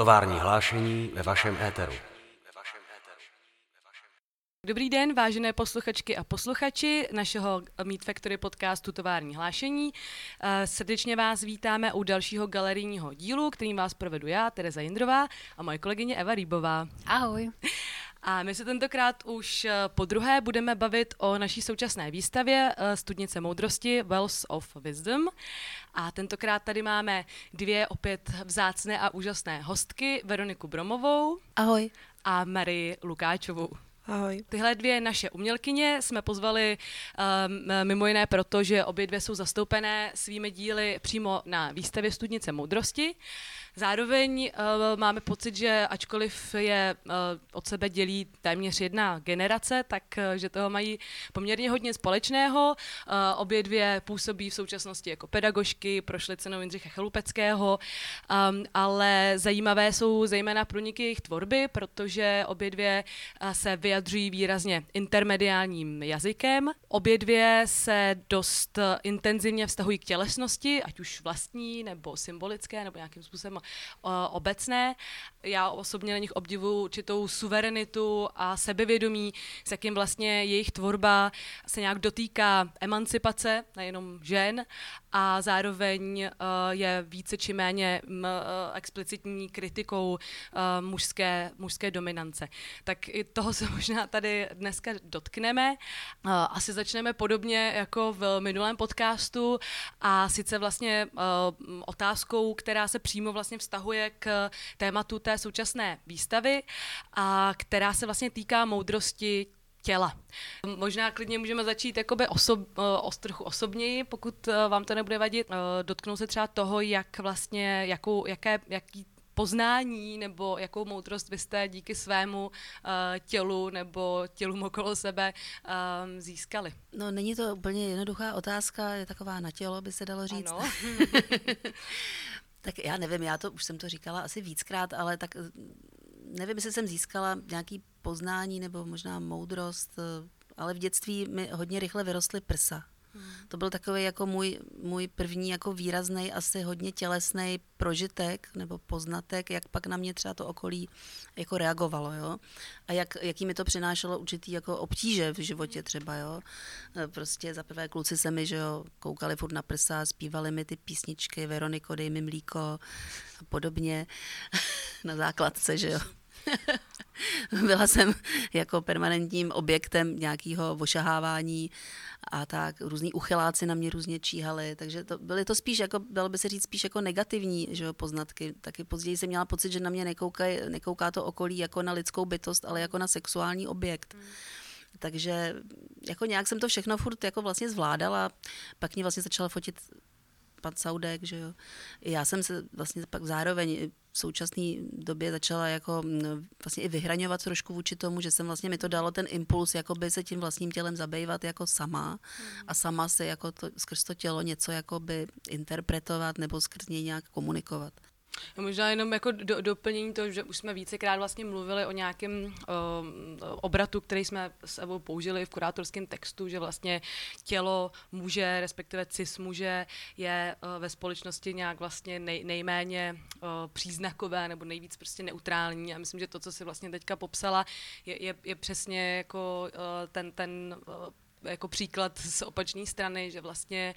Tovární hlášení ve vašem éteru. Dobrý den, vážené posluchačky a posluchači našeho Meet Factory podcastu Tovární hlášení. Eh, Srdečně vás vítáme u dalšího galerijního dílu, kterým vás provedu já, Tereza Jindrová a moje kolegyně Eva Rýbová. Ahoj. A my se tentokrát už eh, po druhé budeme bavit o naší současné výstavě eh, Studnice moudrosti Wells of Wisdom. A tentokrát tady máme dvě opět vzácné a úžasné hostky, Veroniku Bromovou Ahoj. a Mary Lukáčovou. Ahoj. Tyhle dvě naše umělkyně jsme pozvali um, mimo jiné proto, že obě dvě jsou zastoupené svými díly přímo na výstavě Studnice moudrosti. Zároveň uh, máme pocit, že ačkoliv je uh, od sebe dělí téměř jedna generace, tak uh, že toho mají poměrně hodně společného. Uh, obě dvě působí v současnosti jako pedagožky, prošly cenou Jindřicha Chalupeckého, um, ale zajímavé jsou zejména průniky jejich tvorby, protože obě dvě uh, se vyjadřují výrazně intermediálním jazykem. Obě dvě se dost intenzivně vztahují k tělesnosti, ať už vlastní nebo symbolické, nebo nějakým způsobem obecné. Já osobně na nich obdivuju určitou suverenitu a sebevědomí, s jakým vlastně jejich tvorba se nějak dotýká emancipace, nejenom žen, a zároveň je více či méně explicitní kritikou mužské, mužské dominance. Tak i toho se možná tady dneska dotkneme. Asi začneme podobně jako v minulém podcastu a sice vlastně otázkou, která se přímo vlastně vztahuje k tématu té současné výstavy a která se vlastně týká moudrosti těla. Možná klidně můžeme začít jakoby osob, o trochu osobněji, pokud vám to nebude vadit. Dotknout se třeba toho, jak vlastně, jakou, jaké, jaký poznání nebo jakou moudrost vy jste díky svému uh, tělu nebo tělům okolo sebe um, získali? No není to úplně jednoduchá otázka, je taková na tělo, by se dalo říct. Ano. tak já nevím, já to už jsem to říkala asi víckrát, ale tak nevím, jestli jsem získala nějaký poznání nebo možná moudrost, ale v dětství mi hodně rychle vyrostly prsa. Hmm. To byl takový jako můj, můj první jako výrazný, asi hodně tělesný prožitek nebo poznatek, jak pak na mě třeba to okolí jako reagovalo, jo. A jak, jaký mi to přinášelo určitý jako obtíže v životě třeba, jo. E, prostě za prvé kluci se mi, že jo, koukali furt na prsa, zpívali mi ty písničky, Veroniko, dej mi mlíko a podobně na základce, že jo. Byla jsem jako permanentním objektem nějakého ošahávání a tak různí uchyláci na mě různě číhali, takže to, byly to spíš jako, dalo by se říct, spíš jako negativní že jo, poznatky. Taky později jsem měla pocit, že na mě nekouká, nekouká to okolí jako na lidskou bytost, ale jako na sexuální objekt. Hmm. Takže jako nějak jsem to všechno furt jako vlastně zvládala, pak mě vlastně začala fotit pan Saudek, že jo. Já jsem se vlastně pak zároveň v současné době začala jako vlastně i vyhraňovat trošku vůči tomu, že jsem vlastně mi to dalo ten impuls, jako by se tím vlastním tělem zabývat jako sama mm. a sama se jako to, skrz to tělo něco jako by interpretovat nebo skrz něj nějak komunikovat. No možná jenom jako do, doplnění to, že už jsme vícekrát vlastně mluvili o nějakém uh, obratu, který jsme s Evou použili v kurátorském textu, že vlastně tělo muže, respektive cis muže je uh, ve společnosti nějak vlastně nej, nejméně uh, příznakové nebo nejvíc prostě neutrální. A myslím, že to, co si vlastně teďka popsala, je, je, je přesně jako uh, ten, ten uh, jako příklad z opačné strany, že vlastně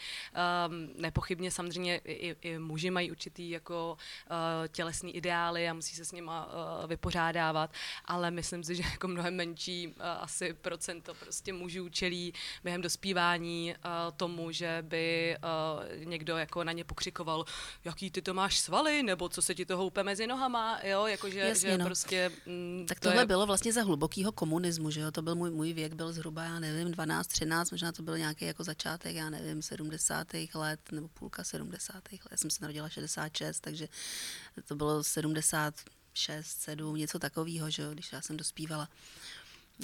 um, nepochybně samozřejmě i, i muži mají určitý jako uh, tělesný ideály a musí se s nima uh, vypořádávat, ale myslím si, že jako mnohem menší uh, asi procento prostě mužů čelí během dospívání uh, tomu, že by uh, někdo jako na ně pokřikoval, jaký ty to máš svaly, nebo co se ti to houpe mezi nohama, jo, jakože Jasně, že no. prostě... Mm, tak tohle to je... bylo vlastně za hlubokého komunismu, že jo, to byl můj, můj věk, byl zhruba, já nevím, 12, 13, možná to byl nějaký jako začátek, já nevím, 70. let nebo půlka 70. let. Já jsem se narodila 66, takže to bylo 76, 7, něco takového, že jo, když já jsem dospívala.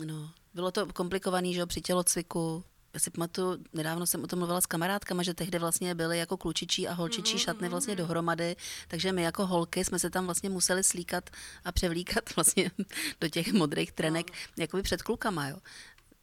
No, bylo to komplikovaný, že jo, při tělocviku, já si pamatuju, nedávno jsem o tom mluvila s kamarádkama, že tehdy vlastně byly jako klučičí a holčičí mm-hmm. šatny vlastně dohromady, takže my jako holky jsme se tam vlastně museli slíkat a převlíkat vlastně do těch modrých trenek, no. jakoby před klukama, jo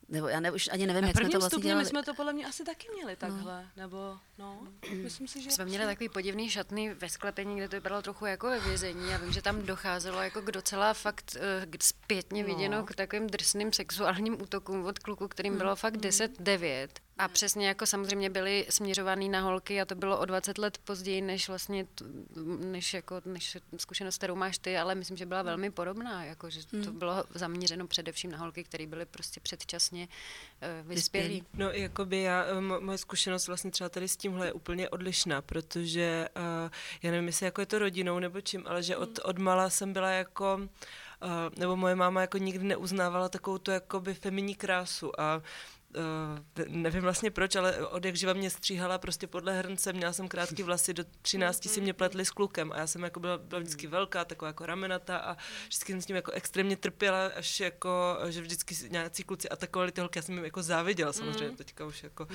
nebo já ne, už ani nevím, Na jak jsme to vlastně dělali. my jsme to podle mě asi taky měli takhle, nebo no, myslím si, že... Jsme měli takový podivný šatny ve sklepení, kde to vypadalo trochu jako ve vězení. Já vím, že tam docházelo jako k docela fakt uh, zpětně No. viděno k takovým drsným sexuálním útokům od kluku, kterým bylo fakt 10-9. A přesně jako samozřejmě byly směřovaný na holky a to bylo o 20 let později, než vlastně, t- než, jako, než zkušenost, kterou máš ty, ale myslím, že byla velmi podobná, jako, že to bylo zaměřeno především na holky, které byly prostě předčasně uh, vyspělí. No, jakoby já, eh, mo- moje zkušenost vlastně třeba tady s tímhle je úplně odlišná, protože uh, já nevím, jestli jako je to rodinou nebo čím, ale že od, od mala jsem byla jako, uh, nebo moje máma jako nikdy neuznávala takovou tu jakoby feminní krásu a Uh, nevím vlastně proč, ale od jak živa mě stříhala prostě podle hrnce, měla jsem krátký vlasy, do 13 si mě pletli s klukem a já jsem jako byla, byla vždycky velká, taková jako ramenata a vždycky jsem s ním jako extrémně trpěla, až jako, že vždycky nějací kluci atakovali ty holky, já jsem jim jako záviděla samozřejmě, teďka už jako,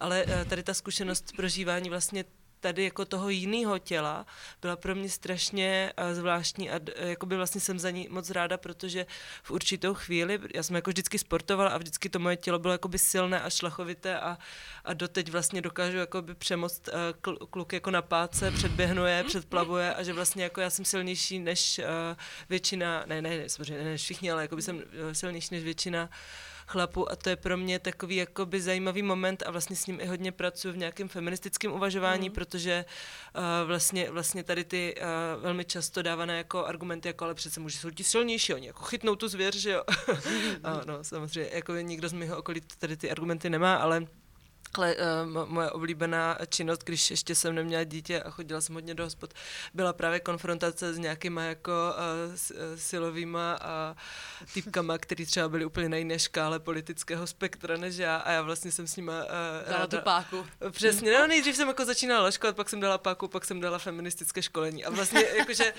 ale eh, tady ta zkušenost prožívání vlastně tady jako toho jiného těla. Byla pro mě strašně uh, zvláštní a d- jako by vlastně jsem za ní moc ráda, protože v určitou chvíli, já jsem jako vždycky sportovala a vždycky to moje tělo bylo jako by silné a šlachovité a, a doteď vlastně dokážu jako by přemost uh, kl- kluk jako na páce, předběhnu je, předplavuje a že vlastně jako já jsem silnější než uh, většina, ne, ne, ne, samozřejmě ne než všichni, ale jako by jsem uh, silnější než většina chlapů a to je pro mě takový jakoby zajímavý moment a vlastně s ním i hodně pracuji v nějakém feministickém uvažování, mm. protože uh, vlastně, vlastně tady ty uh, velmi často dávané jako argumenty, jako ale přece muži jsou ti silnější, oni jako chytnou tu zvěř, že jo. a no, samozřejmě, jako nikdo z mého okolí tady ty argumenty nemá, ale ale uh, moje oblíbená činnost, když ještě jsem neměla dítě a chodila jsem hodně do hospod, byla právě konfrontace s nějakýma jako uh, silovýma uh, typkama, který třeba byli úplně na jiné škále politického spektra než já a já vlastně jsem s nima uh, Dala tu páku. Přesně, no nejdřív jsem jako začínala laškovat, pak jsem dala páku, pak jsem dala feministické školení. A vlastně jakože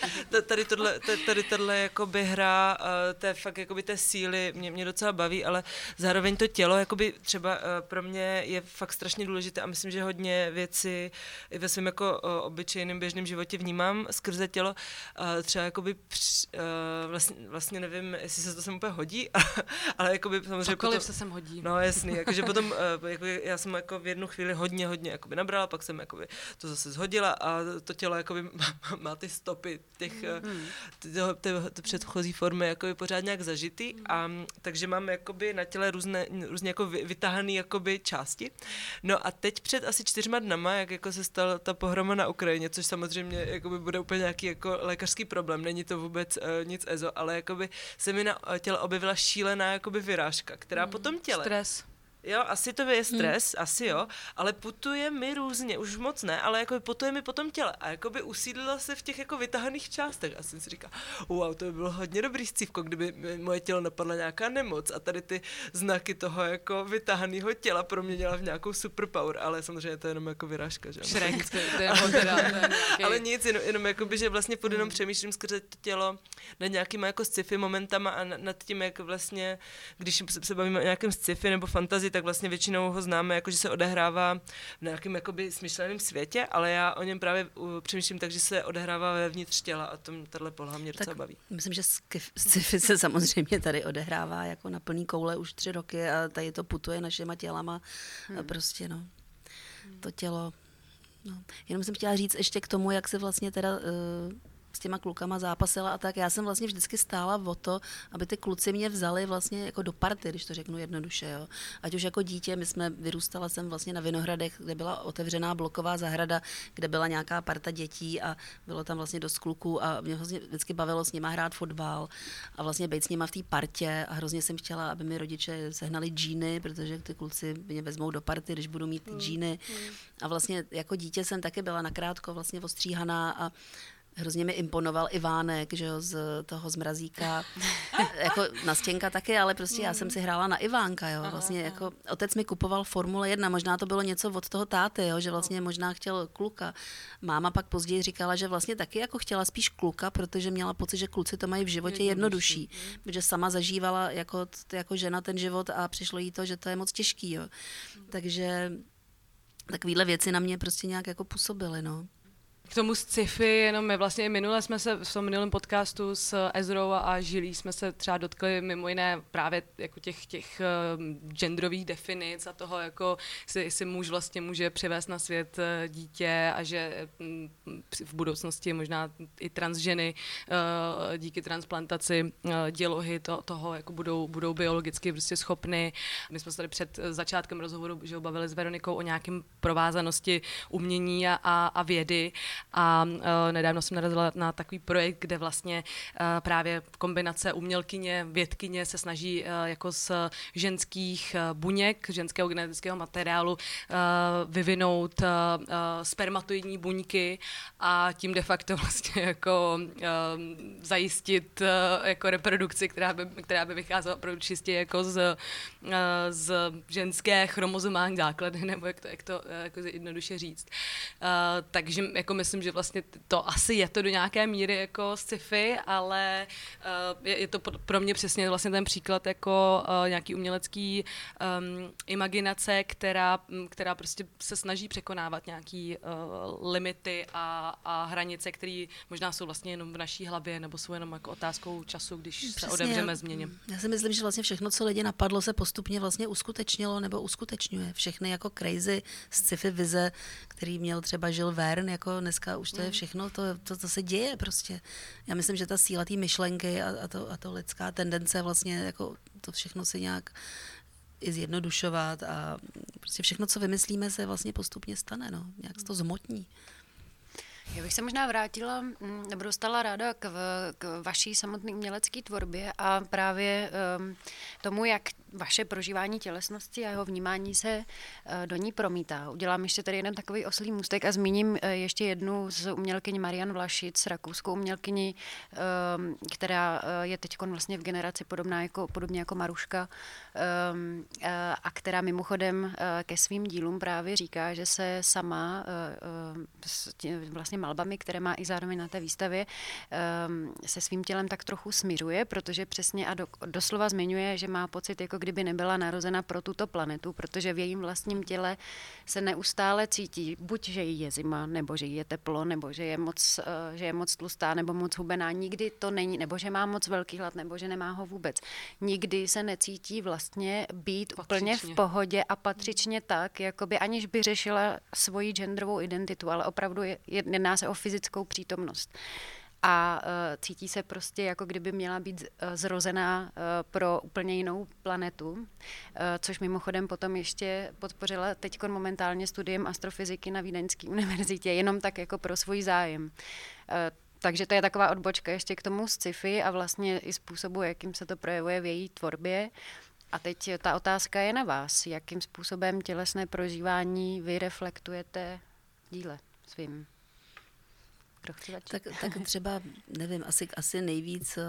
tady tohle, tady tohle jakoby hra uh, té fakt jakoby té síly mě, mě docela baví, ale zároveň to tělo jakoby třeba uh, pro mě je fakt strašně důležité a myslím, že hodně věci i ve svém jako uh, obyčejném běžném životě vnímám skrze tělo. Uh, třeba jakoby při, uh, vlastně, vlastně nevím, jestli se to sem úplně hodí, ale jakoby samozřejmě Cokoliv potom, se sem hodí. No jasný, jakože potom uh, jako já jsem jako v jednu chvíli hodně, hodně jakoby nabrala, pak jsem jakoby to zase zhodila a to tělo jakoby má, má ty stopy těch, mm. toho, té, té předchozí formy jakoby pořád nějak zažitý a mm, takže mám jakoby na těle různé, různě jako vy- vytahané jakoby části. No a teď před asi čtyřma dnama, jak jako se stala ta pohroma na Ukrajině, což samozřejmě jakoby bude úplně nějaký jako lékařský problém, není to vůbec uh, nic ezo, ale jakoby se mi na těle objevila šílená jakoby vyrážka, která mm. potom těle Stres. Jo, asi to je stres, hmm. asi jo, ale putuje mi různě, už moc ne, ale jako putuje mi potom těle a jako by usídlila se v těch jako vytahaných částech a jsem si říkal, wow, to by bylo hodně dobrý scívko, kdyby moje tělo napadla nějaká nemoc a tady ty znaky toho jako vytahaného těla proměnila v nějakou superpower, ale samozřejmě to je jenom jako vyrážka, že jo. Shrek, to je, Ale nic, jenom, jenom jakoby, že vlastně furt jenom přemýšlím skrze to tělo nad nějakýma jako sci-fi momentama a na- nad tím, jak vlastně, když se- se bavíme o nějakém sci-fi nebo fantazii, tak vlastně většinou ho známe, jako že se odehrává v nějakém jakoby smyšleném světě, ale já o něm právě přemýšlím tak, že se odehrává vevnitř těla a tom tahle poloha mě docela baví. Myslím, že sci-fi se samozřejmě tady odehrává jako na plný koule už tři roky a tady to putuje našima tělama. Hmm. Prostě no, to tělo. No. Jenom jsem chtěla říct ještě k tomu, jak se vlastně teda uh, s těma klukama zápasila a tak. Já jsem vlastně vždycky stála o to, aby ty kluci mě vzali vlastně jako do party, když to řeknu jednoduše. Jo. Ať už jako dítě, my jsme vyrůstala jsem vlastně na Vinohradech, kde byla otevřená bloková zahrada, kde byla nějaká parta dětí a bylo tam vlastně dost kluků a mě vlastně vždycky bavilo s nima hrát fotbal a vlastně být s nima v té partě a hrozně jsem chtěla, aby mi rodiče sehnali džíny, protože ty kluci mě vezmou do party, když budu mít ty džíny. A vlastně jako dítě jsem taky byla nakrátko vlastně ostříhaná a Hrozně mi imponoval Ivánek, že jo, z toho z Mrazíka. jako Nastěnka taky, ale prostě já jsem si hrála na Ivánka, jo. Vlastně jako otec mi kupoval Formule 1, možná to bylo něco od toho táty, jo, že vlastně možná chtěl kluka. Máma pak později říkala, že vlastně taky jako chtěla spíš kluka, protože měla pocit, že kluci to mají v životě jednodušší. Protože sama zažívala jako, jako žena ten život a přišlo jí to, že to je moc těžký, jo. Takže takovéhle věci na mě prostě nějak jako působily, no. K tomu sci-fi, jenom my vlastně minule jsme se v tom minulém podcastu s Ezrou a Žilí jsme se třeba dotkli mimo jiné právě jako těch, těch uh, genderových definic a toho, jako si, si muž vlastně může přivést na svět uh, dítě a že um, v budoucnosti možná i transženy uh, díky transplantaci uh, dělohy to, toho jako budou, budou biologicky prostě schopny. My jsme se tady před začátkem rozhovoru že bavili s Veronikou o nějakém provázanosti umění a, a, a vědy a uh, nedávno jsem narazila na takový projekt, kde vlastně uh, právě kombinace umělkyně, vědkyně se snaží uh, jako z ženských buněk, ženského genetického materiálu vyvinout spermatoidní buňky a tím de facto vlastně jako zajistit jako reprodukci, která by, která by vycházela opravdu čistě jako z, z ženské chromozomální základy, nebo jak to, jak to jako jednoduše říct. Takže jako myslím, že vlastně to asi je to do nějaké míry jako sci-fi, ale uh, je, je to pro mě přesně vlastně ten příklad jako uh, nějaký umělecký um, imaginace, která, která prostě se snaží překonávat nějaký uh, limity a, a hranice, které možná jsou vlastně jenom v naší hlavě nebo jsou jenom jako otázkou času, když Přesně, se otevřeme změně. Já si myslím, že vlastně všechno, co lidi napadlo, se postupně vlastně uskutečnilo nebo uskutečňuje. Všechny jako crazy sci-fi vize, který měl třeba Žil Verne, jako dneska už to je mm. všechno, to, to, to se děje prostě. Já myslím, že ta síla té myšlenky a, a, to, a to lidská tendence vlastně jako to všechno si nějak i zjednodušovat a prostě všechno, co vymyslíme, se vlastně postupně stane, no. Nějak se to zmotní. Já bych se možná vrátila, mm, nebo dostala ráda k, k vaší samotné umělecké tvorbě a právě um, tomu, jak vaše prožívání tělesnosti a jeho vnímání se uh, do ní promítá. Udělám ještě tady jeden takový oslý můstek a zmíním uh, ještě jednu z umělkyní Marian Vlašic, rakouskou umělkyni, um, která uh, je teď vlastně v generaci podobná jako, podobně jako Maruška uh, a která mimochodem ke svým dílům právě říká, že se sama s vlastně malbami, které má i zároveň na té výstavě, um, se svým tělem tak trochu smířuje, protože přesně a do, doslova zmiňuje, že má pocit, jako kdyby nebyla narozena pro tuto planetu, protože v jejím vlastním těle se neustále cítí, buď, že jí je zima, nebo že jí je teplo, nebo že je moc, uh, že je moc tlustá, nebo moc hubená. Nikdy to není, nebo že má moc velký hlad, nebo že nemá ho vůbec. Nikdy se necítí vlastně být patřičně. úplně v pohodě a patřičně tak, jakoby aniž by řešila svoji genderovou identitu, ale opravdu je, jedná se o fyzickou přítomnost a uh, cítí se prostě, jako kdyby měla být uh, zrozená uh, pro úplně jinou planetu, což mimochodem potom ještě podpořila teď momentálně studiem astrofyziky na Vídeňské univerzitě, jenom tak jako pro svůj zájem. Takže to je taková odbočka ještě k tomu sci-fi a vlastně i způsobu, jakým se to projevuje v její tvorbě. A teď ta otázka je na vás. Jakým způsobem tělesné prožívání vy reflektujete díle svým? Kdo chce začít? Tak, tak třeba, nevím, asi, asi nejvíc eh,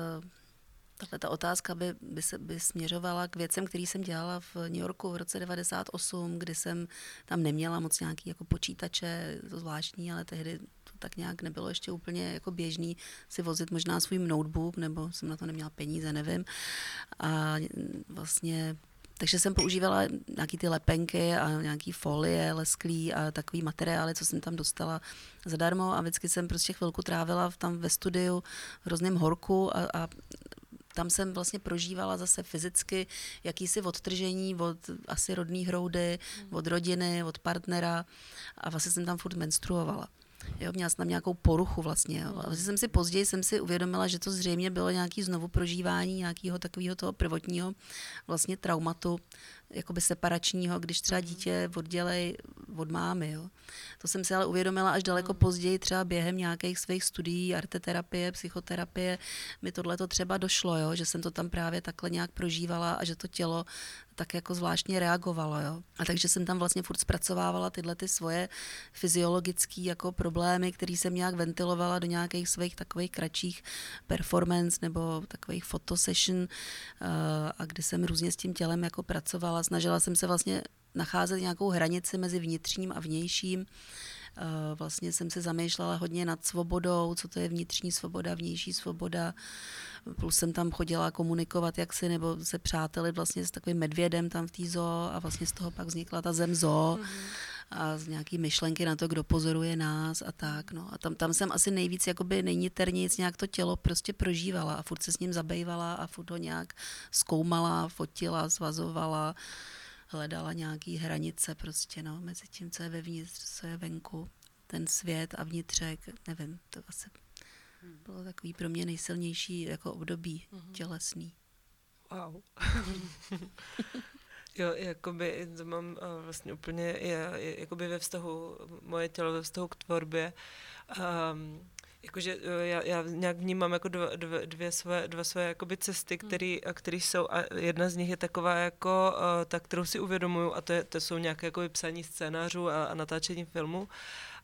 Tahle ta otázka by, by, se, by směřovala k věcem, který jsem dělala v New Yorku v roce 98, kdy jsem tam neměla moc nějaký jako počítače, to zvláštní, ale tehdy to tak nějak nebylo ještě úplně jako běžný si vozit možná svůj notebook, nebo jsem na to neměla peníze, nevím. A vlastně takže jsem používala nějaký ty lepenky a nějaký folie lesklý a takový materiály, co jsem tam dostala zadarmo a vždycky jsem prostě chvilku trávila tam ve studiu v hrozném horku a, a tam jsem vlastně prožívala zase fyzicky jakýsi odtržení od asi rodných hroudy, hmm. od rodiny, od partnera a vlastně jsem tam furt menstruovala. Jo, měla jsem tam nějakou poruchu vlastně. Jo. vlastně jsem si později jsem si uvědomila, že to zřejmě bylo nějaký znovu prožívání nějakého takového toho prvotního vlastně traumatu, jakoby separačního, když třeba dítě oddělej od mámy. Jo. To jsem si ale uvědomila až daleko později, třeba během nějakých svých studií, arteterapie, psychoterapie, mi tohle to třeba došlo, jo, že jsem to tam právě takhle nějak prožívala a že to tělo tak jako zvláštně reagovalo. Jo. A takže jsem tam vlastně furt zpracovávala tyhle ty svoje fyziologické jako problémy, které jsem nějak ventilovala do nějakých svých takových kratších performance nebo takových fotosession uh, a kdy jsem různě s tím tělem jako pracovala. Snažila jsem se vlastně nacházet nějakou hranici mezi vnitřním a vnějším. Eh, vlastně jsem se zamýšlela hodně nad svobodou, co to je vnitřní svoboda, vnější svoboda. Plus jsem tam chodila komunikovat jaksi, nebo se přáteli vlastně s takovým medvědem tam v té zoo a vlastně z toho pak vznikla ta zem zoo. Mm-hmm a z nějaký myšlenky na to, kdo pozoruje nás a tak. No. A tam, tam jsem asi nejvíc jakoby nejniternějíc nějak to tělo prostě prožívala a furt se s ním zabývala a furt ho nějak zkoumala, fotila, svazovala, hledala nějaký hranice prostě, no, mezi tím, co je vevnitř, co je venku, ten svět a vnitřek, nevím, to asi bylo takový pro mě nejsilnější jako období tělesný. Wow. jo, jakoby to mám uh, vlastně úplně, je, je, jakoby ve vztahu, moje tělo ve vztahu k tvorbě. Um, jakože eh, já, já nějak vnímám jako dva, dvě, dvě své, dva své jakoby cesty, které jsou a jedna z nich je taková jako uh, ta, kterou si uvědomuju a to, je, to jsou nějaké jakoby psaní scénářů a, a natáčení filmu.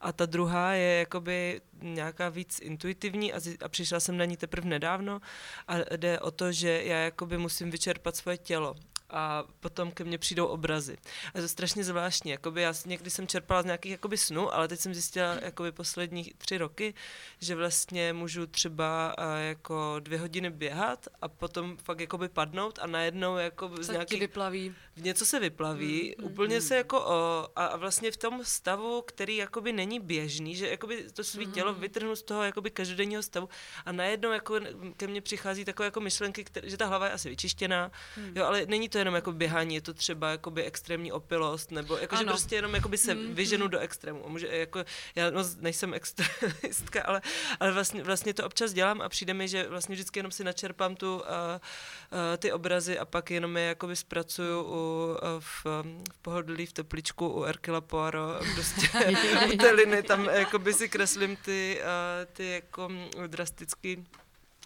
A ta druhá je jakoby nějaká víc intuitivní a, a přišla jsem na ní teprve nedávno a jde o to, že já jakoby musím vyčerpat svoje tělo a potom ke mně přijdou obrazy. A to je strašně zvláštní. Jakoby já někdy jsem čerpala z nějakých jakoby snů, ale teď jsem zjistila jakoby poslední tři roky, že vlastně můžu třeba jako dvě hodiny běhat a potom fakt jakoby padnout a najednou jako z nějakých... vyplaví. Něco se vyplaví, mm, úplně mm. se jako o, a vlastně v tom stavu, který jakoby není běžný, že jakoby to svý mm. tělo vytrhnu z toho jakoby každodenního stavu a najednou jako ke mně přichází takové jako myšlenky, které, že ta hlava je asi vyčištěná, mm. jo, ale není to to jenom jako běhání, je to třeba jakoby extrémní opilost, nebo jako, že prostě jenom jakoby se mm, vyženu mm. do extrému. A může, jako, já no, nejsem extremistka, ale, ale vlastně, vlastně, to občas dělám a přijde mi, že vlastně vždycky jenom si načerpám tu, uh, uh, ty obrazy a pak jenom je jakoby zpracuju u, uh, v, v pohodlí, v tepličku u Erkila Poirot, prostě u té liny, tam jakoby si kreslím ty, uh, ty jako drastický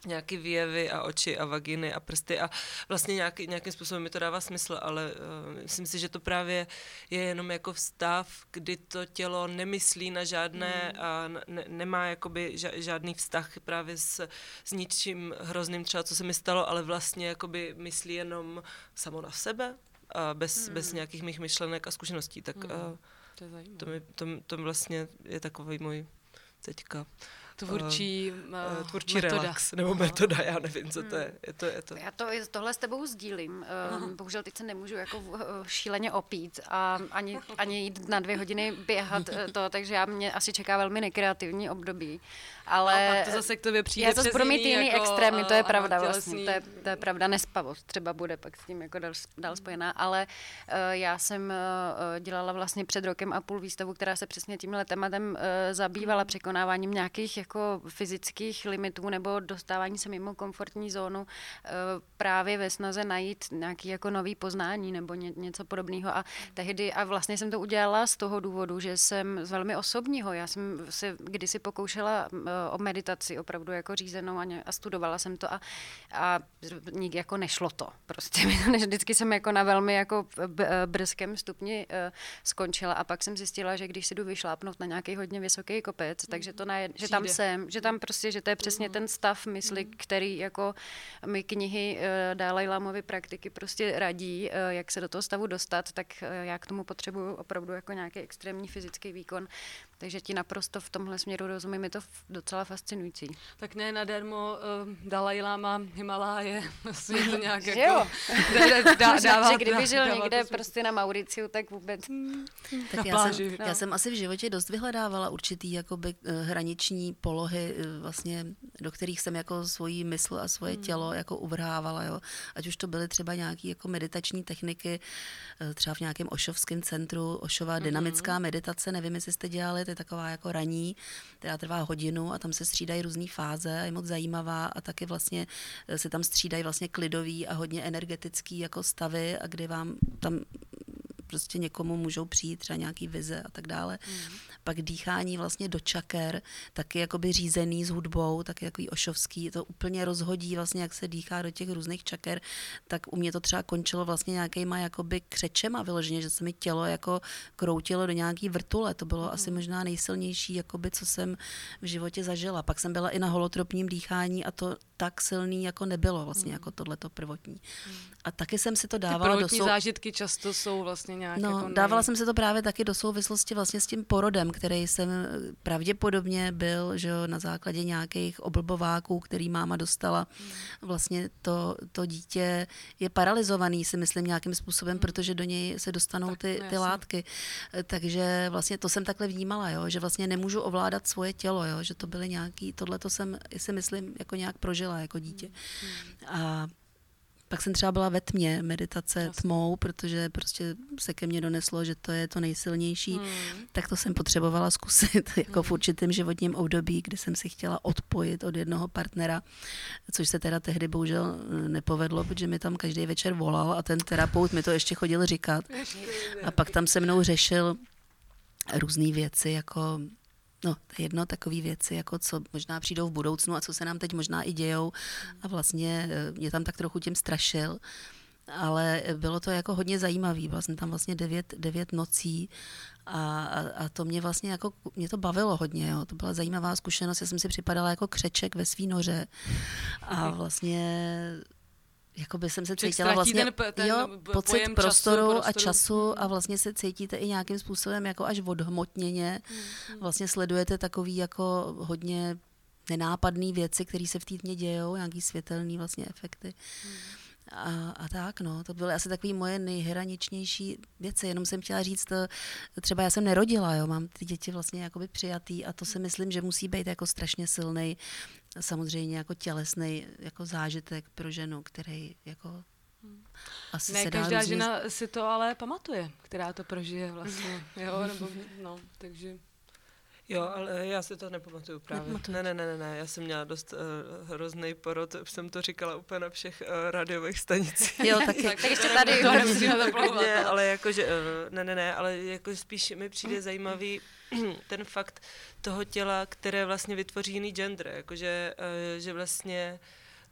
nějaký výjevy a oči a vaginy a prsty a vlastně nějaký, nějakým způsobem mi to dává smysl, ale uh, myslím si, že to právě je jenom jako vstav, kdy to tělo nemyslí na žádné mm. a ne, nemá jakoby žádný vztah právě s, s ničím hrozným třeba, co se mi stalo, ale vlastně jakoby myslí jenom samo na sebe a bez, mm. bez nějakých mých myšlenek a zkušeností, tak mm. uh, to, je to, mi, to, to vlastně je takový můj teďka tvůrčí, uh, tvůrčí metoda. relax, nebo metoda, já nevím, co to je. je, to, je to. Já to, tohle s tebou sdílím. Uh, bohužel teď se nemůžu jako šíleně opít a ani, ani jít na dvě hodiny běhat to, takže já mě asi čeká velmi nekreativní období. Ale a pak to zase k tobě přijde Já to budu mít jiný jako, extrémy, to je pravda vlastně. To je, to je pravda, nespavost třeba bude pak s tím jako dál, dál spojená, ale uh, já jsem uh, dělala vlastně před rokem a půl výstavu, která se přesně tímhle tématem uh, zabývala překonáváním nějakých jako fyzických limitů nebo dostávání se mimo komfortní zónu eh, právě ve snaze najít nějaký jako nový poznání nebo ně, něco podobného. A tehdy, a vlastně jsem to udělala z toho důvodu, že jsem z velmi osobního, já jsem se kdysi pokoušela eh, o meditaci opravdu jako řízenou a, a studovala jsem to a, a nik jako nešlo to. Prostě vždycky jsem jako na velmi jako brzkém stupni skončila a pak jsem zjistila, že když si jdu vyšlápnout na nějaký hodně vysoký kopec, takže to na, že tam jsem, že tam prostě, že to je přesně mm. ten stav mysli, mm. který jako mi knihy uh, Dalai Lamovy praktiky prostě radí, uh, jak se do toho stavu dostat, tak uh, já k tomu potřebuju opravdu jako nějaký extrémní fyzický výkon. Takže ti naprosto v tomhle směru rozumím, je to docela fascinující. Tak ne nadarmo uh, Dalai Lama Himaláje, je to nějak jako... Jo. Dá, dá, dává, že kdyby žil dává někde prostě na Mauriciu, tak vůbec... Tak já, jsem, no. já jsem asi v životě dost vyhledávala určitý jakoby hraniční polohy, vlastně, do kterých jsem jako svoji mysl a svoje hmm. tělo jako uvrhávala, jo. Ať už to byly třeba nějaké jako meditační techniky, třeba v nějakém ošovském centru, ošová hmm. dynamická meditace, nevím, jestli jste dělali, je taková jako raní, která trvá hodinu a tam se střídají různé fáze je moc zajímavá a taky vlastně eh, se tam střídají vlastně klidový a hodně energetický jako stavy a kdy vám tam prostě někomu můžou přijít třeba nějaký vize a tak dále. Mm. Pak dýchání vlastně do čaker, taky jakoby řízený s hudbou, taky takový ošovský, to úplně rozhodí vlastně, jak se dýchá do těch různých čaker, tak u mě to třeba končilo vlastně nějakýma jakoby křečema vyloženě, že se mi tělo jako kroutilo do nějaký vrtule, to bylo mm. asi možná nejsilnější, jakoby, co jsem v životě zažila. Pak jsem byla i na holotropním dýchání a to tak silný jako nebylo vlastně mm. jako tohleto prvotní. Mm. A taky jsem si to dávala Ty prvotní do sou... zážitky často jsou vlastně nějak No, jako dávala nej... jsem se to právě taky do souvislosti vlastně s tím porodem, který jsem pravděpodobně byl, že jo, na základě nějakých oblbováků, který máma dostala. Vlastně to, to dítě je paralizovaný, si myslím, nějakým způsobem, protože do něj se dostanou Tak, ty, no ty látky. Takže vlastně to jsem takhle vnímala, jo, že vlastně nemůžu ovládat svoje tělo, jo, že to byly nějaký, tohle to jsem si myslím jako nějak prožila jako dítě. A pak jsem třeba byla ve tmě, meditace Jasně. tmou, protože prostě se ke mně doneslo, že to je to nejsilnější. Hmm. Tak to jsem potřebovala zkusit jako v určitém životním období, kdy jsem si chtěla odpojit od jednoho partnera, což se teda tehdy bohužel eh, nepovedlo, protože mi tam každý večer volal a ten terapeut mi to ještě chodil říkat. A pak tam se mnou řešil různé věci, jako No, jedno takové věci, jako co možná přijdou v budoucnu a co se nám teď možná i dějou. A vlastně eh, mě tam tak trochu tím strašil. Ale bylo to jako hodně zajímavý. Vlastně tam vlastně devět, devět nocí a, a, a, to mě vlastně jako, mě to bavilo hodně, jo. To byla zajímavá zkušenost. Já jsem si připadala jako křeček ve svý noře a vlastně jako by jsem se cítila vlastně, ten ten jo, pocit pojem času, prostoru, a prostoru. času a vlastně se cítíte i nějakým způsobem jako až odhmotněně. Vlastně sledujete takový jako hodně nenápadné věci, které se v tmě dějou, nějaký světelný vlastně efekty. A, a tak, no, to byly asi takové moje nejhraničnější věci, jenom jsem chtěla říct, to, třeba já jsem nerodila, jo, mám ty děti vlastně jakoby přijatý a to si myslím, že musí být jako strašně silný, samozřejmě jako tělesný jako zážitek pro ženu, který jako asi Ne, se dá každá různě- žena si to ale pamatuje, která to prožije vlastně, jo, nebo, no, takže... Jo, ale já si to nepamatuju právě. Ne, ne, ne, ne, ne, já jsem měla dost uh, hrozný porod, už jsem to říkala úplně na všech uh, rádiových stanicích. Jo, taky. Tak, ještě tady- to nemusíme Tak zaplovat. klidně, ale jakože, uh, ne, ne, ne, ale jako spíš mi přijde zajímavý ten fakt toho těla, které vlastně vytvoří jiný gender, jakože, uh, že vlastně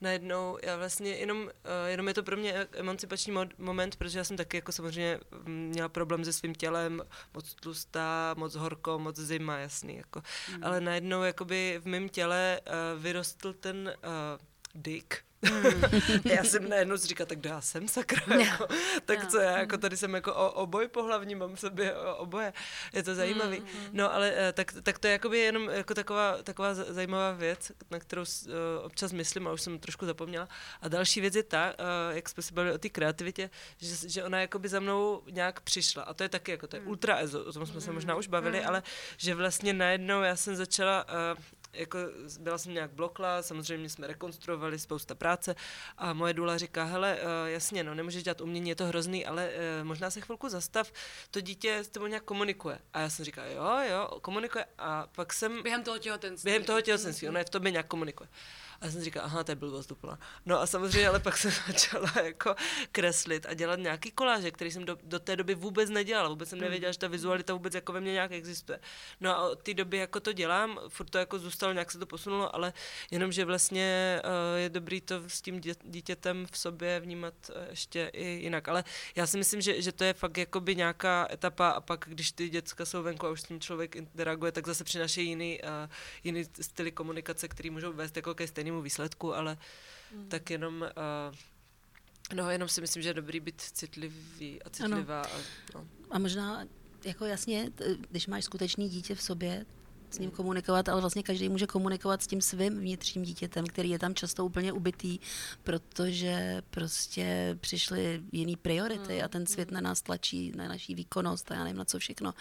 najednou, já vlastně jenom, uh, jenom je to pro mě emancipační mo- moment, protože já jsem taky jako samozřejmě mm, měla problém se svým tělem, moc tlustá, moc horko, moc zima, jasný, jako. Mm. Ale najednou jakoby v mém těle uh, vyrostl ten uh, dick, já jsem najednou si říkala, tak kdo já jsem sakra, jako, tak co já, jako tady jsem jako o, oboj pohlavní, mám v sobě o- oboje, je to zajímavý. No ale eh, tak, tak to je jakoby jenom jako taková, taková za- zajímavá věc, na kterou eh, občas myslím, a už jsem trošku zapomněla. A další věc je ta, eh, jak jsme se bavili o té kreativitě, že, že ona jakoby za mnou nějak přišla. A to je taky jako, to je ultra ezo, o tom jsme se možná už bavili, ale že vlastně najednou já jsem začala uh, jako byla jsem nějak blokla, samozřejmě jsme rekonstruovali spousta práce a moje důla říká, hele, uh, jasně, no, nemůžeš dělat umění, je to hrozný, ale uh, možná se chvilku zastav, to dítě s tebou nějak komunikuje. A já jsem říkala, jo, jo, komunikuje a pak jsem... Během toho těhotenství. Během toho těhotenství, ona je v tobě nějak komunikuje. A já jsem říkala, aha, to je blbost úplná. No a samozřejmě, ale pak jsem začala jako kreslit a dělat nějaký koláže, který jsem do, do té doby vůbec nedělala. Vůbec jsem nevěděla, že ta vizualita vůbec jako ve mně nějak existuje. No a od té doby jako to dělám, furt to jako zůstalo, nějak se to posunulo, ale jenom, že vlastně uh, je dobrý to s tím dě, dítětem v sobě vnímat uh, ještě i jinak. Ale já si myslím, že, že to je fakt jakoby nějaká etapa a pak, když ty děcka jsou venku a už s tím člověk interaguje, tak zase přináší jiný, uh, jiný styly komunikace, který můžou vést jako ke stejnému výsledku, ale mm. tak jenom uh, No, jenom si myslím, že je dobrý být citlivý a citlivá. A, no. A možná, jako jasně, když máš skutečný dítě v sobě, s ním komunikovat, ale vlastně každý může komunikovat s tím svým vnitřním dítětem, který je tam často úplně ubitý, protože prostě přišly jiný priority a ten svět na nás tlačí, na naší výkonnost a já nevím na co všechno.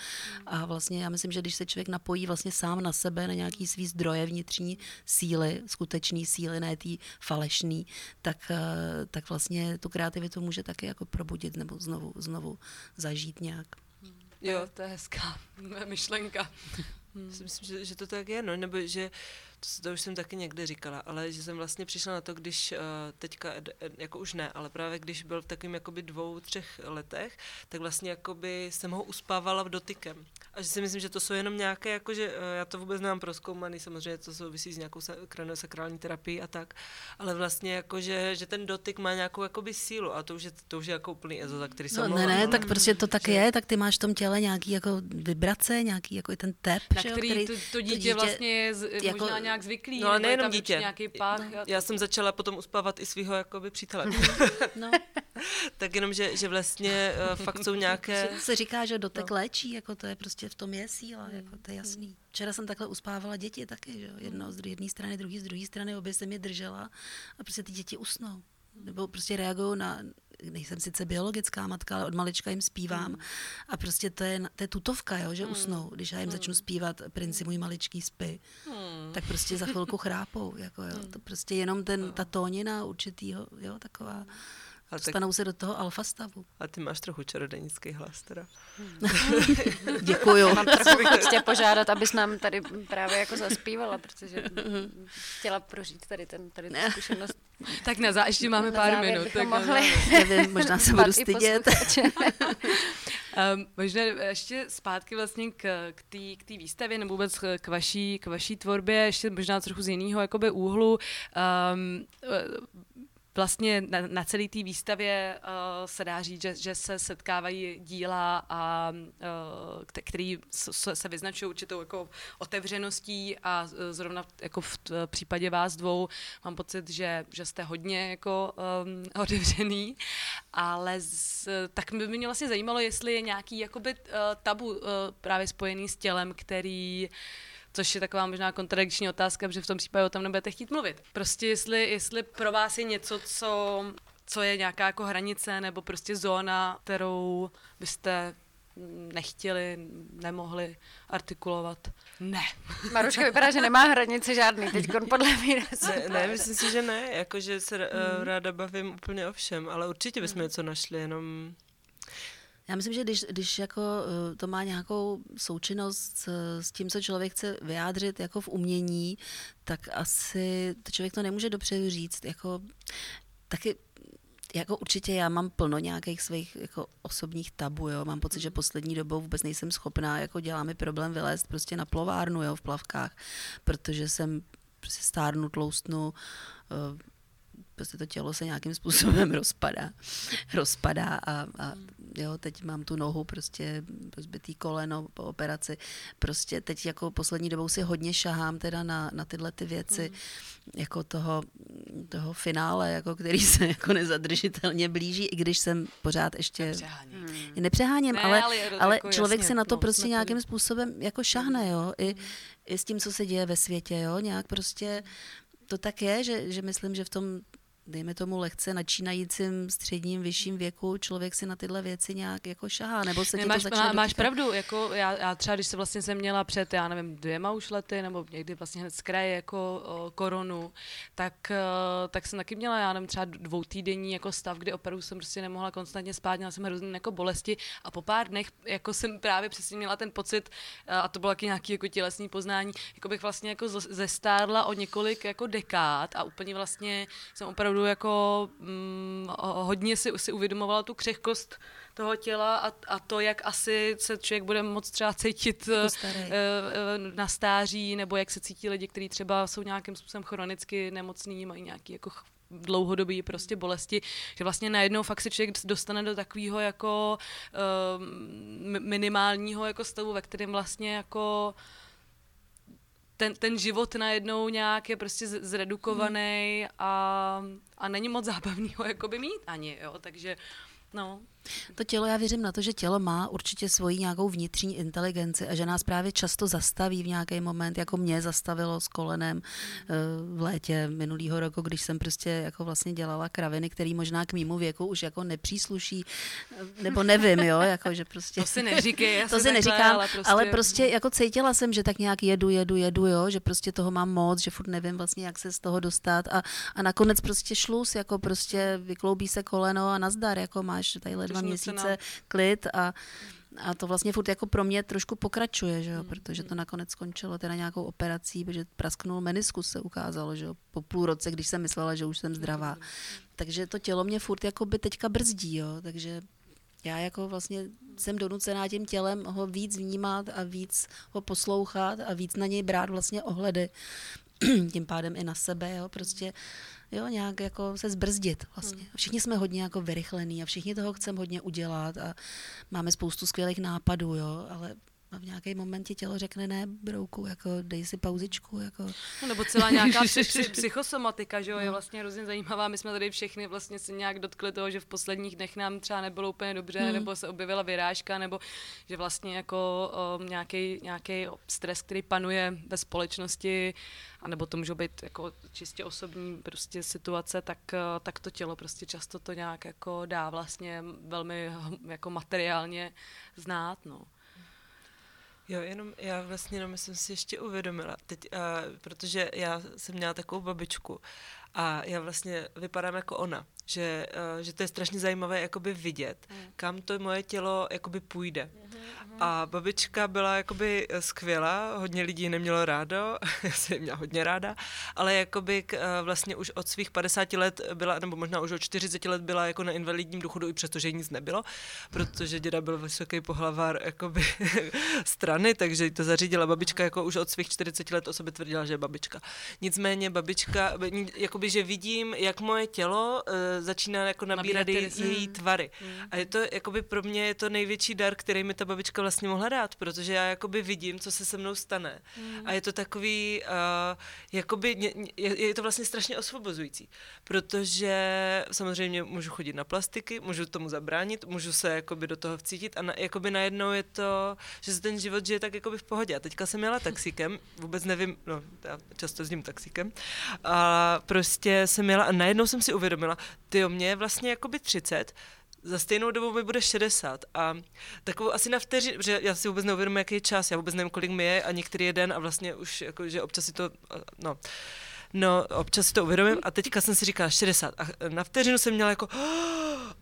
A vlastně já myslím, že když se člověk napojí vlastně sám na sebe, na nějaký svý zdroje vnitřní síly, skutečný síly, ne tý falešný, tak, eh, tak vlastně tu kreativitu může taky jako probudit nebo znovu, znovu zažít nějak. Jo, to je hezká myšlenka. Hmm. Myslím, že, že to tak je, no, nebo že to, to už jsem taky někde říkala, ale že jsem vlastně přišla na to, když uh, teďka, ed- ed- jako už ne, ale právě když byl v takovým jakoby dvou, třech letech, tak vlastně jakoby jsem ho uspávala v dotykem. A že si myslím, že to jsou jenom nějaké, jakože uh, já to vůbec nemám proskoumaný, samozřejmě to souvisí s nějakou sa- kraniosakrální terapií a tak, ale vlastně jakože, že ten dotyk má nějakou jakoby sílu a to už je, to už je jako úplný ezo, za který se No, ne, omlouvám, ne, no. tak prostě to tak Že- je, tak ty máš v tom těle nějaký jako vibrace, nějaký jako i ten tep, Na že jo, který, to, to dítě, vlastně je z, jako možná nějak zvyklý, No, ale je nejenom dítě. nějaký pách. jo, Já jsem začala potom uspávat i svého jakoby přítele. No, tak jenom, že, že vlastně uh, fakt jsou nějaké... se říká, že dotek léčí, jako to je prostě v tom je síla, jako to je jasný. Včera jsem takhle uspávala děti taky, že jo, jedno z jedné strany, druhý z druhé strany, obě jsem je držela a prostě ty děti usnou. Nebo prostě reagují na, nejsem sice biologická matka, ale od malička jim zpívám a prostě to je, to je tutovka, jo, že usnou. Když já jim začnu zpívat Princi můj maličký spy, tak prostě za chvilku chrápou, jako jo. To prostě jenom ten, ta tónina určitýho, jo, taková, Ale, tak, dostanou se do toho alfa stavu. a ty máš trochu čarodejnický hlas teda. Děkuju. Mám trochu chuť tě požádat, abys nám tady právě jako zaspívala, protože chtěla prožít tady, ten, tady tu zkušenost. Tak na zá, ještě máme Na pár minut. Tak mohli závěr. Nevím, možná se budu stydět. Um, možná ještě zpátky vlastně k, k té k tý výstavě nebo vůbec k vaší, k vaší tvorbě, ještě možná trochu z jiného jakoby úhlu. Um, vlastně na, na celé té výstavě uh, se dá říct, že, že se setkávají díla, a, uh, které se, se vyznačují určitou jako otevřeností a uh, zrovna jako v t, případě vás dvou mám pocit, že, že jste hodně jako um, otevřený, ale z, tak by mě vlastně zajímalo, jestli je nějaký jakoby uh, tabu uh, právě spojený s tělem, který což je taková možná kontradikční otázka, protože v tom případě o tom nebudete chtít mluvit. Prostě jestli, jestli pro vás je něco, co, co je nějaká jako hranice nebo prostě zóna, kterou byste nechtěli, nemohli artikulovat. Ne. Maruška vypadá, že nemá hranice žádný teď podle mě. Ne, ne, myslím si, že ne, jakože se uh, ráda bavím úplně o všem, ale určitě bychom něco našli, jenom Já myslím, že když, když jako eh, to má nějakou součinnost s, s tím, co člověk chce vyjádřit jako v umění, tak asi to člověk to nemůže dopředu říct. Jako, taky jako určitě já mám plno nějakých svých jako osobních tabu, jo. Mám pocit, že poslední dobou vůbec nejsem schopná, jako dělá mi problém vylézt prostě na plovárnu, jo, v plavkách, protože jsem prostě stárnu, tloustnu, uh, prostě to tělo se nějakým způsobem rozpadá. rozpadá a, a jo, teď mám tu nohu prostě zbytý koleno po operaci. Prostě teď jako poslední dobou si hodně šahám teda na, na tyhle ty věci, mm. jako toho, toho finále, jako který se jako nezadržitelně blíží, i když jsem pořád ještě... Nepřeháním. Hmm. Nepřeháním, Ne, ale, ale ale jako člověk jasně, si na to no, prostě nějakým způsobem jako šahne, jo, i, i s tím, co se děje ve světě, jo, nějak prostě to tak je, že, že myslím, že v tom dejme tomu lehce načínajícím středním, vyšším věku, člověk si na tyhle věci nějak jako šahá, nebo se Ne, máš, to začne má, máš pravdu, jako já, já třeba, když se vlastně jsem měla před, já nevím, dvěma už lety, nebo někdy vlastně hned z kraje jako o, koronu, tak, o, tak jsem taky měla, já nevím, třeba dvoutýdenní jako stav, kdy opravdu jsem prostě nemohla konstantně spát, měla jsem hrozně jako bolesti a po pár dnech jako jsem právě přesně měla ten pocit, a to bylo taky nějaký jako tělesný poznání, jako bych vlastně jako zestárla o několik jako dekád a úplně vlastně jsem opravdu jako mm, hodně si, si uvědomovala tu křehkost toho těla a, a to, jak asi se člověk bude moc třeba cítit Jako eh, eh, na stáří, nebo jak se cítí lidi, kteří třeba jsou nějakým způsobem chronicky nemocní, mají nějaký jako dlouhodobý prostě bolesti, že vlastně najednou fakt se člověk dostane do takového jako um, minimálního jako stavu, ve kterém vlastně jako ten, ten život najednou nějak je prostě zredukovaný a, a není moc zábavný ho jakoby mít ani, jo, takže no, To tělo, já věřím na to, že tělo má určitě svoji nějakou vnitřní inteligenci a že nás právě často zastaví v nějaký moment, jako mě zastavilo s kolenem eh, v létě minulého roku, když jsem prostě jako vlastně dělala kraviny, který možná k mýmu věku už jako nepřísluší, eh, nebo nevím, jo, jako že prostě... to si neříkej, To si takhle, neříkám, ale prostě, ale prostě jako cítila jsem, že tak nějak jedu, jedu, jedu, jo, že prostě toho mám moc, že furt nevím vlastně, jak se z toho dostat a, a nakonec prostě šluz, jako prostě vykloubí se koleno a nazdar, jako máš tadyhle dva měsíce klid a, a to vlastně furt jako pro mě trošku pokračuje, že jo, protože to nakonec skončilo teda nějakou operací, protože prasknul meniskus se ukázalo, že jo, po půl roce, když jsem myslela, že už jsem zdravá. Takže to tělo mě furt jako by teďka brzdí, jo, takže já jako vlastně jsem donucená tím tělem ho víc vnímat a víc ho poslouchat a víc na něj brát vlastně ohledy. tím pádem i na sebe, jo, prostě jo, nějak jako se zbrzdit vlastně. Všichni jsme hodně jako vyrychlení a všichni toho chceme hodně udělat a máme spoustu skvělých nápadů, jo, ale A v nějaký moment ti tělo řekne, ne, brouku, jako dej si pauzičku, jako... No, nebo celá nějaká psy, psy, psychosomatika, že jo, je vlastně hrozně zajímavá. My jsme tady všechny vlastně si nějak dotkli toho, že v posledních dnech nám třeba nebylo úplně dobře, hmm. nebo se objevila vyrážka, nebo že vlastně jako um, nějaký, nějaký stres, který panuje ve společnosti, anebo to můžou být jako čistě osobní prostě situace, tak, uh, tak to tělo prostě často to nějak jako dá vlastně velmi jako materiálně znát, no. Jo, jenom já vlastně jenom jsem si ještě uvědomila, teď, uh, protože já jsem měla takovou babičku a já vlastně vypadám jako ona, že, uh, že to je strašně zajímavé jakoby vidět, mm. kam to moje tělo jakoby půjde. Mm-hmm. A babička byla jakoby skvělá, hodně lidí nemělo rádo, já jsem měla hodně ráda, ale jakoby k, uh, vlastně už od svých 50 let byla, nebo možná už od 40 let byla jako na invalidním důchodu, i přestože nic nebylo, protože děda byl vysoký pohlavár jakoby strany, takže to zařídila babička, jako už od svých 40 let o sobě tvrdila, že je babička. Nicméně babička, jakoby, že vidím, jak moje tělo uh, začíná jako nabírat její, její tvary. Mm. A je to, jakoby pro mě je to největší dar, který mi ta babička vlastně mohla dát, protože já jakoby vidím, co se se mnou stane. Mm. A je to takový, uh, jakoby, je, je to vlastně strašně osvobozující, protože samozřejmě můžu chodit na plastiky, můžu tomu zabránit, můžu se jakoby do toho vcítit a na, jakoby najednou je to, že se ten život žije tak jakoby v pohodě. A teďka jsem jela taxíkem, vůbec nevím, no, já často jezdím taxíkem, a prostě jsem jela a najednou jsem si uvědomila, ty mě je vlastně jakoby 30, za stejnou dobu mi bude 60 a takovou asi na vteřinu, že já si vůbec neuvědomuji, jaký je čas, já vůbec nevím, kolik mi je a některý jeden a vlastně už, jako, že občas si to, no, No, občas si to uvědomím a teďka jsem si říkala 60 a na vteřinu jsem měla jako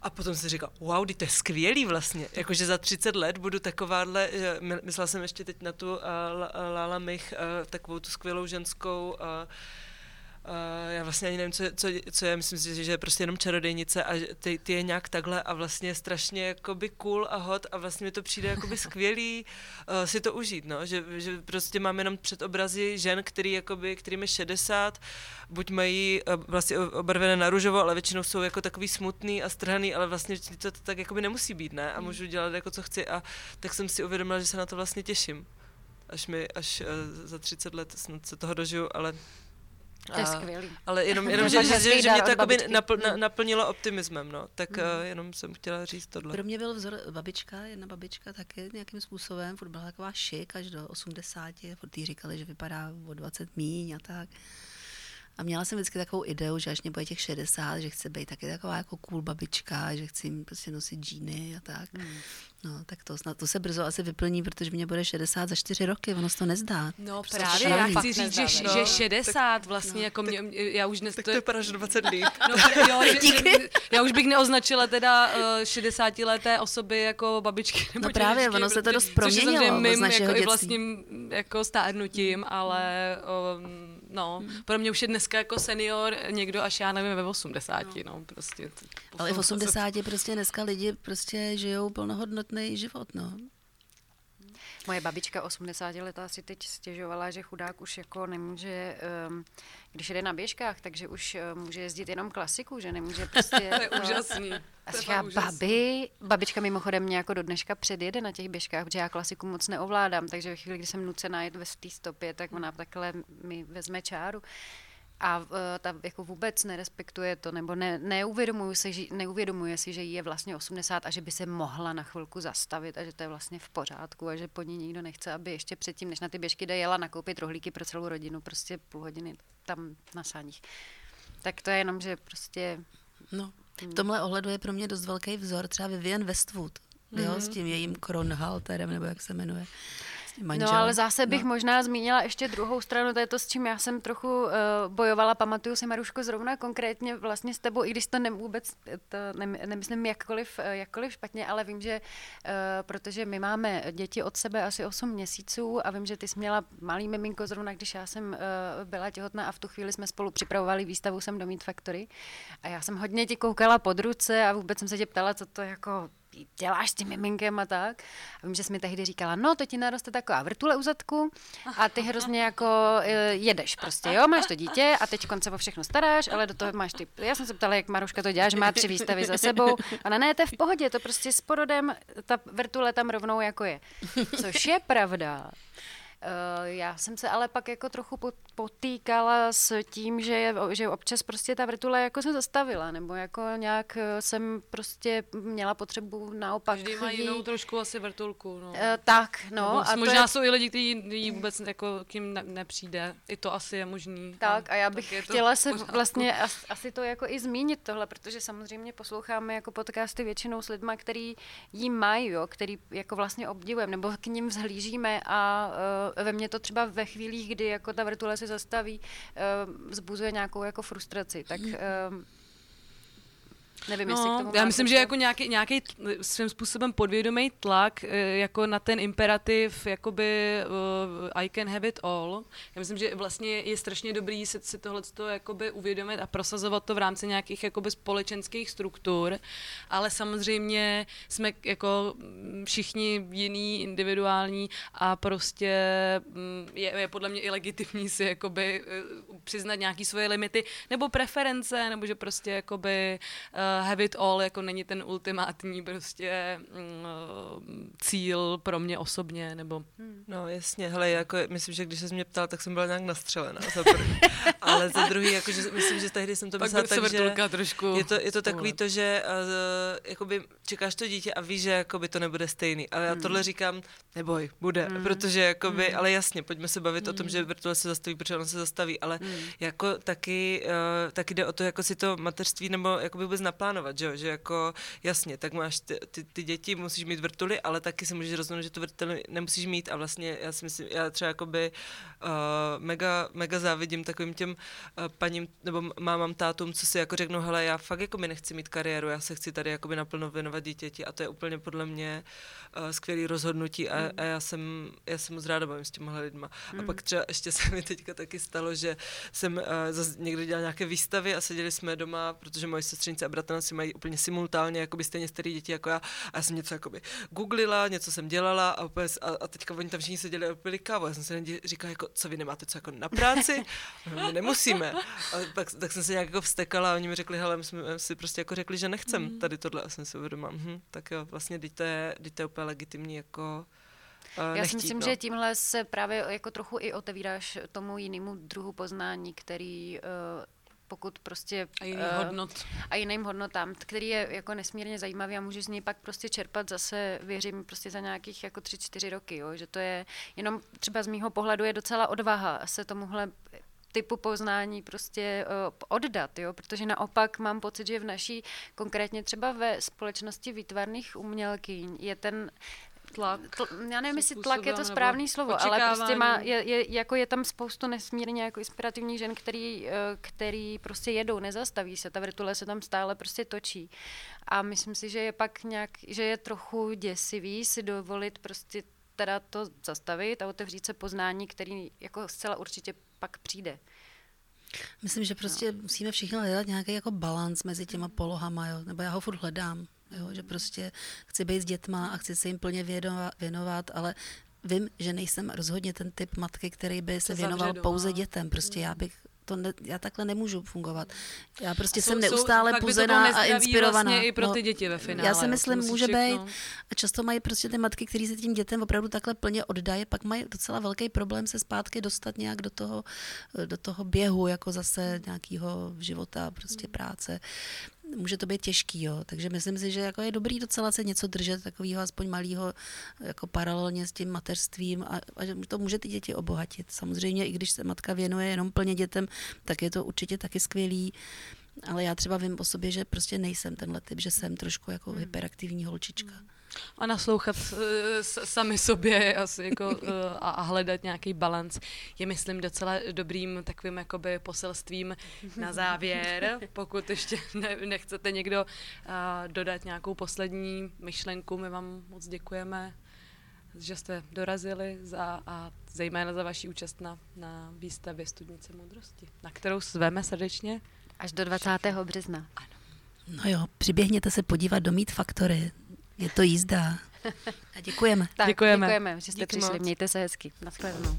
a potom si říkala, wow, to je skvělý vlastně, jakože za 30 let budu takováhle, myslela jsem ještě teď na tu Lala Mich, takovou tu skvělou ženskou Uh, já vlastně ani nevím, co, co, co je, myslím si, že je prostě jenom čarodejnice a ty, ty je nějak takhle a vlastně strašně jakoby cool a hot a vlastně mi to přijde jakoby skvělý uh, si to užít, no, že, že prostě mám jenom před obrazy žen, který jakoby, kterým je 60, buď mají uh, vlastně obarvené na růžovo, ale většinou jsou jako takový smutný a strhaný, ale vlastně to, to tak jakoby nemusí být, ne, a můžu dělat jako co chci a tak jsem si uvědomila, že se na to vlastně těším. Až mi, až uh, za 30 let snad se toho dožiju, ale to je skvělý. Ale jenom, jenom že, že, že, že mě to jako napl, na, naplnilo optimismem, no. Tak mm. uh, jenom jsem chtěla říct tohle. Pro mě byl vzor babička, jedna babička taky nějakým způsobem, furt byla taková šik až do 80, furt jí říkali, že vypadá o 20 míň a tak. A měla jsem vždycky takovou ideu, že až mě bude těch 60, že chce být taky taková jako cool babička, že chci jim prostě nosit džíny a tak. Mm. No, tak to snad to se brzo asi vyplní, protože mě bude 60 za 4 roky, ono se to nezdá. No prostě právě, já chci říct, že, no, že 60 tak, vlastně, no, jako mě, já už dnes... Tak to je vypadá, 20 líp. No, jo, že, já už bych neoznačila teda uh, eh, 60 leté osoby jako babičky nebo No právě, dědečky, ono se to dost proměnilo což je mým, jako i vlastním jako stárnutím, ale um, no, hmm. pro mě už je dneska jako senior někdo až já nevím ve 80, no, no prostě. Ale v 80 prostě dneska lidi prostě žijou plnohodnotně šťastný život, no. Moje babička 80 letá si teď stěžovala, že chudák už jako nemůže, um, když jede na běžkách, takže už uh, může jezdit jenom klasiku, že nemůže prostě... to je úžasný. A říká, babi, babička mimochodem mě jako do dneška předjede na těch běžkách, protože já klasiku moc neovládám, takže ve chvíli, kdy jsem nucená jet ve té stopě, tak ona takhle mi vezme čáru a uh, ta jako vůbec nerespektuje to, nebo ne, neuvědomuje, se, že, neuvědomuje si, že jí je vlastně 80 a že by se mohla na chvilku zastavit a že to je vlastně v pořádku a že po ní nikdo nechce, aby ještě předtím, než na ty běžky jde, jela nakoupit rohlíky pro celou rodinu, prostě půl hodiny tam na sáních. Tak to je jenom, že prostě... No, v tomhle ohledu je pro mě dost velký vzor třeba Vivian Westwood, mm-hmm. jo, s tím jejím Kronhalterem, nebo jak se jmenuje manžel. No ale zase bych no. možná zmínila ještě druhou stranu, to je to, s čím já jsem trochu uh, bojovala. Pamatuju si, Maruško, zrovna konkrétně vlastně s tebou, i když to ne, vůbec to ne, nemyslím jakkoliv, uh, jakkoliv špatně, ale vím, že uh, protože my máme děti od sebe asi 8 měsíců a vím, že ty jsi měla malý miminko zrovna, když já jsem uh, byla těhotná a v tu chvíli jsme spolu připravovali výstavu sem do Meat Factory a já jsem hodně ti koukala pod ruce a vůbec jsem se tě ptala, co to jako děláš s tím miminkem a tak. A vím, že jsi mi tehdy říkala, no to ti naroste taková vrtule u zadku a ty hrozně jako eh, jedeš prostě, jo, máš to dítě a teď konce o všechno staráš, ale do toho máš ty, já jsem se ptala, jak Maruška to dělá, že má tři výstavy za sebou, ale ne, to je v pohodě, to prostě s porodem, ta vrtule tam rovnou jako je. Což je pravda. Uh, já jsem se ale pak jako trochu potýkala s tím, že, že občas prostě ta vrtule jako se zastavila, nebo jako nějak eh, jsem prostě měla potřebu naopak. Každý má jinou trošku asi vrtulku. No. Uh, tak, no. Nebo a možná je... jsou i lidi, kteří vůbec jako k ne, nepřijde. I to asi je možný. Tak a já bych chtěla se vlastně asi, asi to jako i zmínit tohle, protože samozřejmě posloucháme jako podcasty většinou s lidmi, který jí mají, jo, který jako vlastně obdivujeme, nebo k ním vzhlížíme a ve mně to třeba ve chvílích, kdy jako ta vrtule se zastaví, uh, vzbuzuje nějakou jako frustraci. Tak uh, Nevím, no, jestli k tomu já myslím, že jako nějaký, nějaký svým způsobem podvědomý tlak eh, jako na ten imperativ, jakoby uh, I can have it all. Já myslím, že vlastně je strašně dobrý si, si tohle jakoby uvědomit a prosazovat to v rámci nějakých jakoby společenských struktur, ale samozřejmě jsme jako všichni jiný, individuální a prostě mm, je, je podle mě i legitimní si jakoby eh, přiznat nějaký svoje limity nebo preference, nebo že prostě jakoby uh, have it all jako není ten ultimátní prostě mm, cíl pro mě osobně, nebo... Hmm. No jasně, hele, jako myslím, že když se mě ptal, tak jsem byla nějak nastřelená za první. Ale za druhý, jako, že myslím, že tehdy jsem to myslela tak, že trošku je to, je to takový to, že uh, jakoby čekáš to dítě a víš, že jakoby to nebude stejný. Ale já hmm. tohle říkám, neboj, bude, hmm. protože jakoby, hmm. ale jasně, pojďme se bavit hmm. o tom, že hmm. vrtule se zastaví, protože ono se zastaví, ale hmm. jako taky, uh, taky jde o to, jako si to mateřství nebo jakoby vůbec naplánovat, že, že jako jasně, tak máš ty, ty, ty děti, musíš mít vrtuly, ale taky si můžeš rozhodnout, že tu vrtuly nemusíš mít a vlastně já si myslím, já třeba jakoby uh, mega, mega závidím takovým těm uh, paním nebo mámám, tátům, co si jako řeknou, hele, já fakt jako mi nechci mít kariéru, já se chci tady jakoby naplno věnovat dítěti a to je úplně podle mě uh, skvělý rozhodnutí a, mm. a já jsem, já jsem moc ráda bavím s těmhle lidma. Mm. A hmm. pak třeba ještě se mi teďka taky stalo, že jsem uh, zase někdy dělala nějaké výstavy a seděli jsme doma, protože moje sestřenice a 19 mají úplně simultánně jakoby stejně starý děti jako já. A já jsem něco jakoby googlila, něco jsem dělala a, bez, a, a teďka oni tam všichni seděli a pili kávu. Já jsem se říkala, jako, co vy nemáte co jako na práci? My nemusíme. A pak, tak jsem se nějak jako vstekala a oni mi řekli, hele, my jsme si prostě jako řekli, že nechcem mm. tady tohle. A jsem si uvědomila, mhm, tak jo, vlastně teď to je, teď to je úplně legitimní jako Nechtít, Já si myslím, no. že tímhle se právě jako trochu i otevíráš tomu jinému druhu poznání, který eh, pokud prostě... A jiný uh, hodnot. A jiným hodnotám, který je jako nesmírně zajímavý a můžu z něj pak prostě čerpat zase, věřím, prostě za nějakých jako tři, čtyři roky, jo, že to je jenom třeba z mýho pohledu je docela odvaha se tomuhle typu poznání prostě uh, oddat, jo? protože naopak mám pocit, že v naší, konkrétně třeba ve společnosti výtvarných umělkyň je ten tlak. Tl, já nevím, jestli tlak je to správné slovo, ale prostě má, je, je, jako je tam spoustu nesmírně jako inspirativních žen, který, eh, který prostě jedou, nezastaví se, ta vrtule se tam stále prostě točí. A myslím si, že je pak nějak, že je trochu děsivý si dovolit prostě teda to zastavit a otevřít se poznání, který jako zcela určitě pak přijde. Myslím, že prostě no. musíme všichni hledat nějaký jako balans mezi těma polohama, jo? nebo já ho furt hledám. Jo, že prostě chci být s dětma a chci se jim plně věnovat, ale vím, že nejsem rozhodně ten typ matky, který by se věnoval pouze dětem. Prostě já bych to ne, já takhle nemůžu fungovat. Já prostě jsou, jsem neustále jsou, puzená a inspirovaná. Vlastně i pro ty no, děti ve finále. Já si myslím, může být. A často mají prostě ty matky, které se tím dětem opravdu takhle plně oddají, pak mají docela velký problém se zpátky dostat nějak do toho, do toho běhu, jako zase nějakého života, prostě práce může to být těžký, jo. Takže myslím si, že jako je dobrý docela se něco držet takového aspoň malého jako paralelně s tím mateřstvím a, a že to může ty děti obohatit. Samozřejmě, i když se matka věnuje jenom plně dětem, tak je to určitě taky skvělý. Ale já třeba vím o sobě, že prostě nejsem tenhle typ, že jsem trošku jako hmm. hyperaktivní holčička. Hmm a naslouchat uh, sami sobě asi jako, uh, a, a hledat nějaký balans je, myslím, docela dobrým takovým jakoby poselstvím na závěr. Pokud ještě ne, nechcete někdo uh, dodat nějakou poslední myšlenku, my vám moc děkujeme, že jste dorazili za, a zejména za vaši účast na, na výstavě Studnice moudrosti, na kterou zveme srdečně. Až do 20. března. Ano. No jo, přiběhněte se podívat do Meet Factory Je to jízda. A děkujeme. Tak, Děkujeme. děkujeme, že jste Díky přišli. moc. Mějte se hezky. Naschledanou.